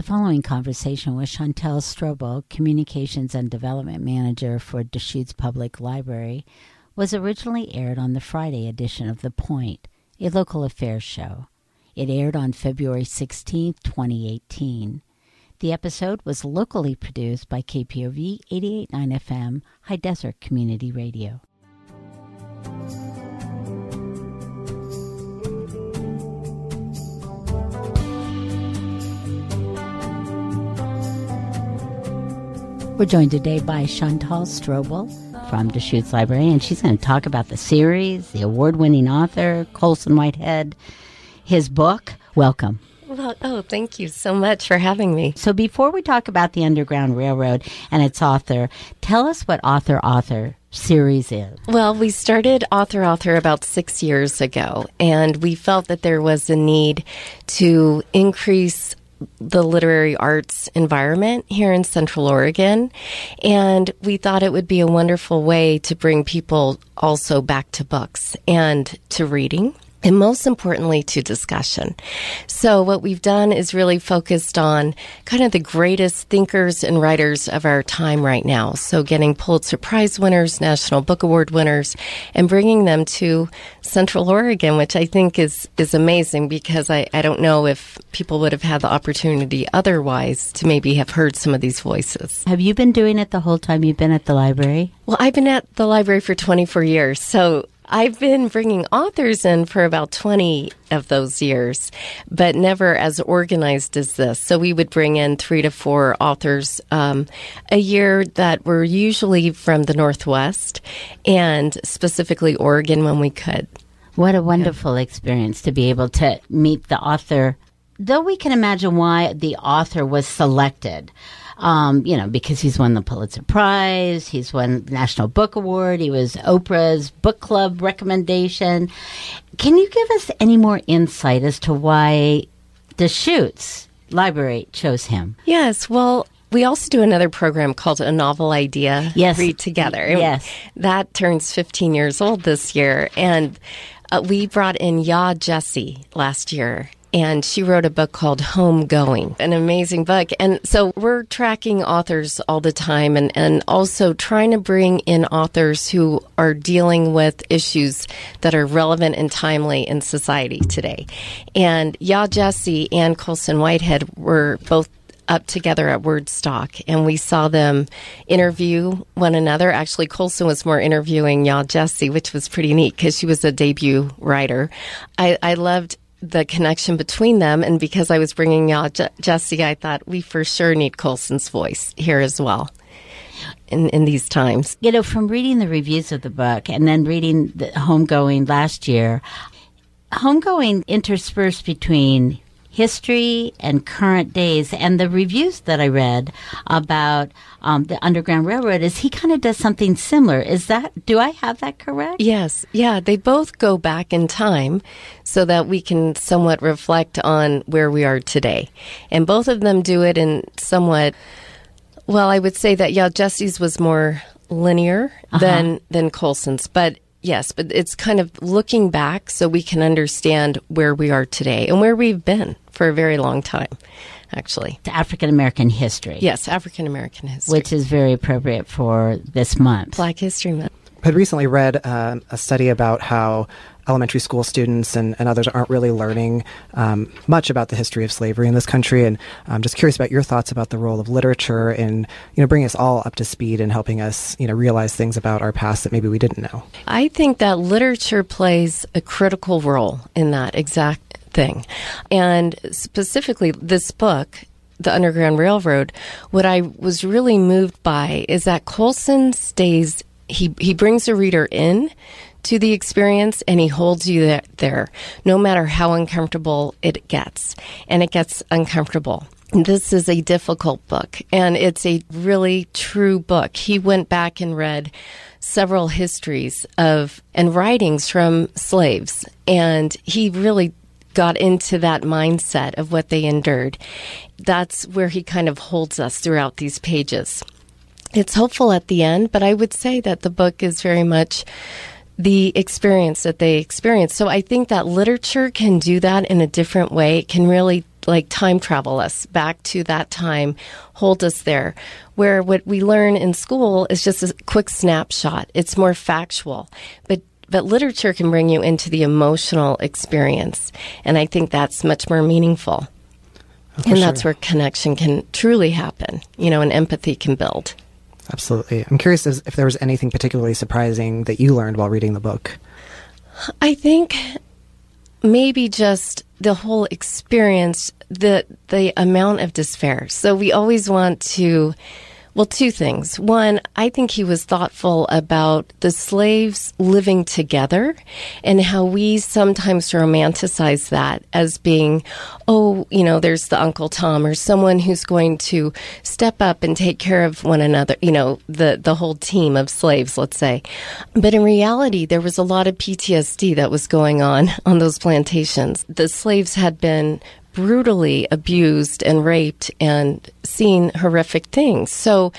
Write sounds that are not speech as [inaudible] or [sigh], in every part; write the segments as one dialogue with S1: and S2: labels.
S1: The following conversation with Chantal Strobel, Communications and Development Manager for Deschutes Public Library, was originally aired on the Friday edition of The Point, a local affairs show. It aired on February 16, 2018. The episode was locally produced by KPOV 889 FM High Desert Community Radio. We're joined today by Chantal Strobel from Deschutes Library, and she's going to talk about the series, the award winning author, Colson Whitehead, his book. Welcome.
S2: Well, oh, thank you so much for having me.
S1: So, before we talk about the Underground Railroad and its author, tell us what Author Author series is.
S2: Well, we started Author Author about six years ago, and we felt that there was a need to increase the literary arts environment here in Central Oregon. And we thought it would be a wonderful way to bring people also back to books and to reading and most importantly to discussion. So what we've done is really focused on kind of the greatest thinkers and writers of our time right now. So getting Pulitzer Prize winners, National Book Award winners, and bringing them to Central Oregon, which I think is, is amazing because I, I don't know if people would have had the opportunity otherwise to maybe have heard some of these voices.
S1: Have you been doing it the whole time you've been at the library?
S2: Well, I've been at the library for 24 years. So I've been bringing authors in for about 20 of those years, but never as organized as this. So we would bring in three to four authors um, a year that were usually from the Northwest and specifically Oregon when we could.
S1: What a wonderful yeah. experience to be able to meet the author. Though we can imagine why the author was selected um, you know, because he's won the Pulitzer Prize, he's won the National Book Award, he was Oprah's book club recommendation. Can you give us any more insight as to why Deschutes Library chose him?
S2: Yes, well, we also do another program called A Novel Idea
S1: yes.
S2: Read Together.
S1: Yes.
S2: That turns 15 years old this year. And uh, we brought in Yaa Gyasi last year and she wrote a book called Homegoing, an amazing book. And so we're tracking authors all the time and, and also trying to bring in authors who are dealing with issues that are relevant and timely in society today. And Yaa Gyasi and Colson Whitehead were both up together at Wordstock, and we saw them interview one another. Actually, Colson was more interviewing Yaa Gyasi, which was pretty neat because she was a debut writer. I, I loved the connection between them. And because I was bringing out Je- Gyasi, I thought we for sure need Colson's voice here as well. In, in these times.
S1: You know, from reading the reviews of the book and then reading the Homegoing last year, Homegoing interspersed between history and current days. And the reviews that I read about um, the Underground Railroad is he kind of does something similar. Is that, do I have that correct?
S2: Yes. Yeah. They both go back in time so that we can somewhat reflect on where we are today. And both of them do it in somewhat, well, I would say that, yeah, Gyasi's was more linear uh-huh. than, than Colson's, but Yes, but it's kind of looking back so we can understand where we are today and where we've been for a very long time, actually.
S1: African American history.
S2: Yes, African American history.
S1: Which is very appropriate for this month.
S2: Black History Month.
S3: I had recently read uh, a study about how elementary school students and, and others aren't really learning um, much about the history of slavery in this country. And I'm just curious about your thoughts about the role of literature in, you know, bringing us all up to speed and helping us, you know, realize things about our past that maybe we didn't know.
S2: I think that literature plays a critical role in that exact thing. And specifically, this book the Underground Railroad, what I was really moved by is that Colson stays he he brings the reader in to the experience and he holds you there, no matter how uncomfortable it gets. And it gets uncomfortable. This is a difficult book and it's a really true book. He went back and read several histories of and writings from slaves and he really got into that mindset of what they endured. That's where he kind of holds us throughout these pages. It's hopeful at the end, but I would say that the book is very much the experience that they experience. So I think that literature can do that in a different way. It can really like time travel us back to that time, hold us there. Where what we learn in school is just a quick snapshot. It's more factual. But but literature can bring you into the emotional experience. And I think that's much more meaningful. Oh, and that's where connection can truly happen, you know, and empathy can build.
S3: Absolutely. I'm curious if there was anything particularly surprising that you learned while reading the book.
S2: I think maybe just the whole experience, the the amount of despair. So we always want to well, two things. One, I think he was thoughtful about the slaves living together and how we sometimes romanticize that as being, oh, you know, there's the Uncle Tom or someone who's going to step up and take care of one another, you know, the, the whole team of slaves, let's say. But in reality, there was a lot of PTSD that was going on on those plantations. The slaves had been brutally abused and raped and seen horrific things. So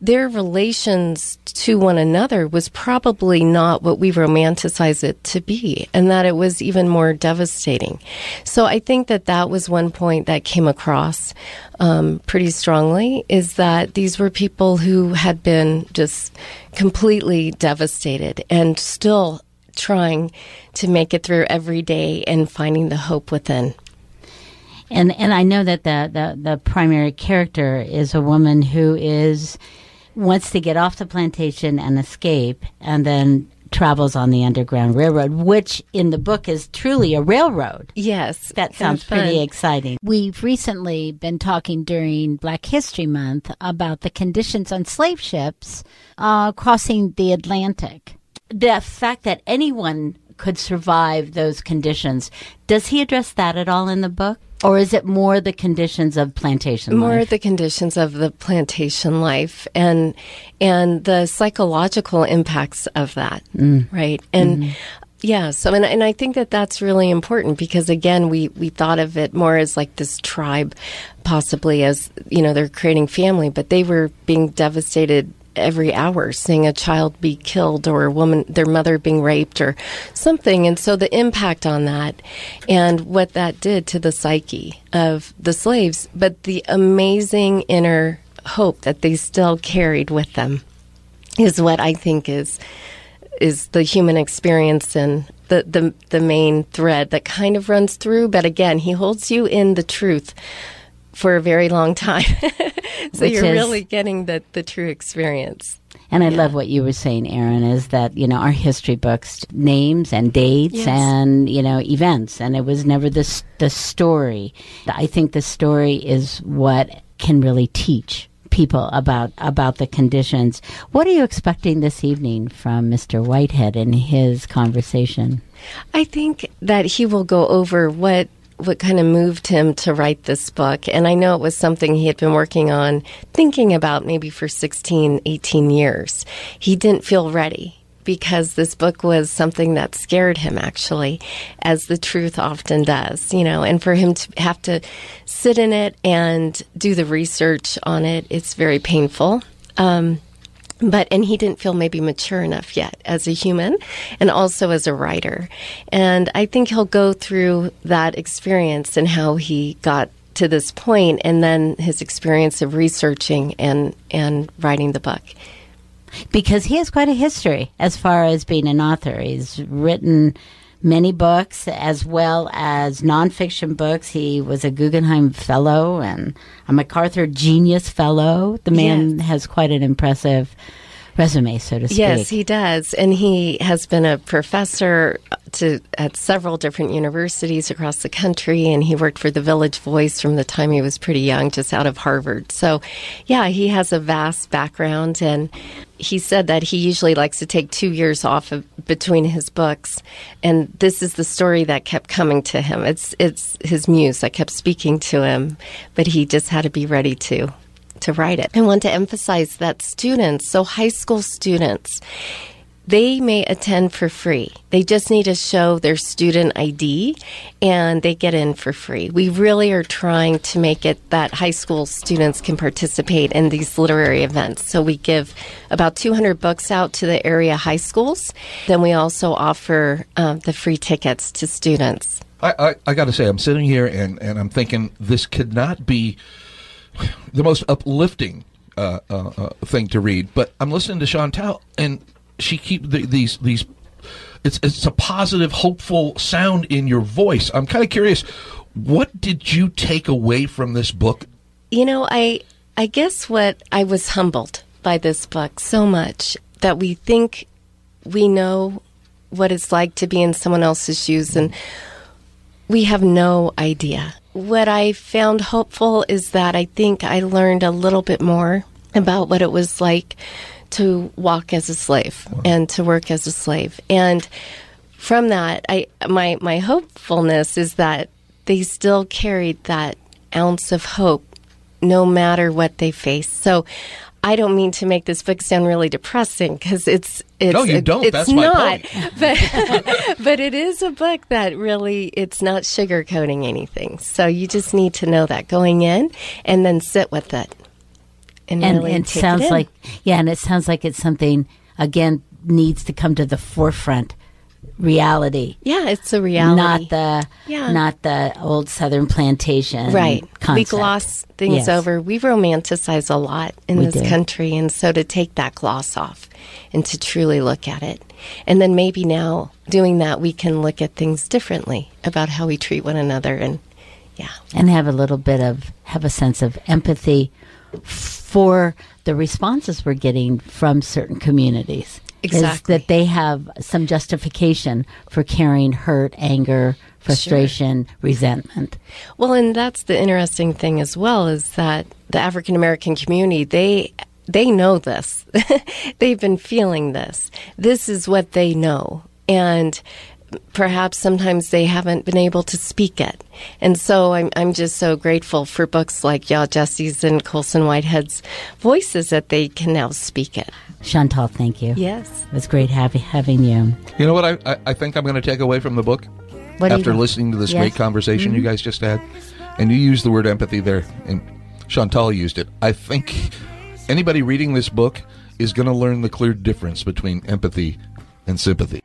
S2: their relations to one another was probably not what we romanticize it to be, and that it was even more devastating. So I think that that was one point that came across um, pretty strongly is that these were people who had been just completely devastated and still trying to make it through every day and finding the hope within.
S1: And and I know that the, the, the primary character is a woman who is wants to get off the plantation and escape, and then travels on the Underground Railroad, which in the book is truly a railroad.
S2: Yes.
S1: That sounds pretty exciting. We've recently been talking during Black History Month about the conditions on slave ships uh, crossing the Atlantic. The fact that anyone could survive those conditions, does he address that at all in the book? Or is it more the conditions of plantation
S2: more
S1: life?
S2: More the conditions of the plantation life and and the psychological impacts of that, mm. right? And mm-hmm. Yeah, so and, and I think that that's really important because again, we we thought of it more as like this tribe, possibly as you know they're creating family, but they were being devastated every hour seeing a child be killed or a woman their mother being raped or something. And so the impact on that and what that did to the psyche of the slaves. But the amazing inner hope that they still carried with them is what I think is is the human experience and the, the the main thread that kind of runs through. But again he holds you in the truth for a very long time. [laughs] so Which you're is, really getting the, the true experience.
S1: And I yeah. love what you were saying, Erin, is that, you know, our history books, names and dates yes. and, you know, events. And it was never the, the story. I think the story is what can really teach people about about the conditions. What are you expecting this evening from Mr. Whitehead in his conversation?
S2: I think that he will go over what what kind of moved him to write this book. And I know it was something he had been working on, thinking about maybe for 16, 18 years. He didn't feel ready because this book was something that scared him actually as the truth often does you know and for him to have to sit in it and do the research on it it's very painful um, but and he didn't feel maybe mature enough yet as a human and also as a writer. And i think he'll go through that experience and how he got to this point and then his experience of researching and and writing the book.
S1: Because he has quite a history as far as being an author. He's written many books as well as nonfiction books. He was a Guggenheim Fellow and a MacArthur Genius Fellow. The man yes. has quite an impressive resume, so to speak.
S2: Yes, he does. And he has been a professor to at several different universities across the country and he worked for the Village Voice from the time he was pretty young just out of Harvard. So, yeah, he has a vast background and he said that he usually likes to take 2 years off of, between his books and this is the story that kept coming to him. It's it's his muse that kept speaking to him, but he just had to be ready to to write it. I want to emphasize that students, so high school students, they may attend for free. They just need to show their student ID and they get in for free. We really are trying to make it that high school students can participate in these literary events. So we give about 200 books out to the area high schools. Then we also offer um, the free tickets to students.
S4: I, I, I got to say, I'm sitting here and, and I'm thinking this could not be the most uplifting uh, uh, uh, thing to read. But I'm listening to Chantal, and she keep the, these these. It's it's a positive, hopeful sound in your voice. I'm kind of curious. What did you take away from this book?
S2: You know, I I guess what I was humbled by this book so much that we think we know what it's like to be in someone else's shoes and we have no idea. What I found hopeful is that I think I learned a little bit more about what it was like to walk as a slave wow. and to work as a slave. And from that, I my my hopefulness is that they still carried that ounce of hope no matter what they face. So I don't mean to make this book sound really depressing because it's it's
S4: no, you don't.
S2: It's
S4: That's
S2: not, [laughs] but [laughs] but it is a book that really it's not sugarcoating anything. So you just need to know that going in, and then sit with it.
S1: And, and really it sounds it like yeah, and it sounds like it's something again needs to come to the forefront reality.
S2: Yeah, it's a reality.
S1: Not the yeah. not the old southern plantation.
S2: Right.
S1: Concept.
S2: We gloss things yes. over. We romanticize a lot in we this do. country and so to take that gloss off and to truly look at it. And then maybe now doing that we can look at things differently about how we treat one another and yeah.
S1: And have a little bit of have a sense of empathy for the responses we're getting from certain communities.
S2: Exactly.
S1: Is that they have some justification for carrying hurt, anger, frustration, sure. resentment.
S2: Well, and that's the interesting thing as well is that the African American community, they they know this. [laughs] They've been feeling this. This is what they know. And perhaps sometimes they haven't been able to speak it. And so I'm, I'm just so grateful for books like Yaa Gyasi's and Colson Whitehead's voices that they can now speak it.
S1: Chantal, thank you.
S2: Yes.
S1: It was great having, having you.
S4: You know what I, I, I think I'm going to take away from the book? What After listening to this yes. great conversation mm-hmm. you guys just had, and you used the word empathy there, and Chantal used it. I think anybody reading this book is going to learn the clear difference between empathy and sympathy.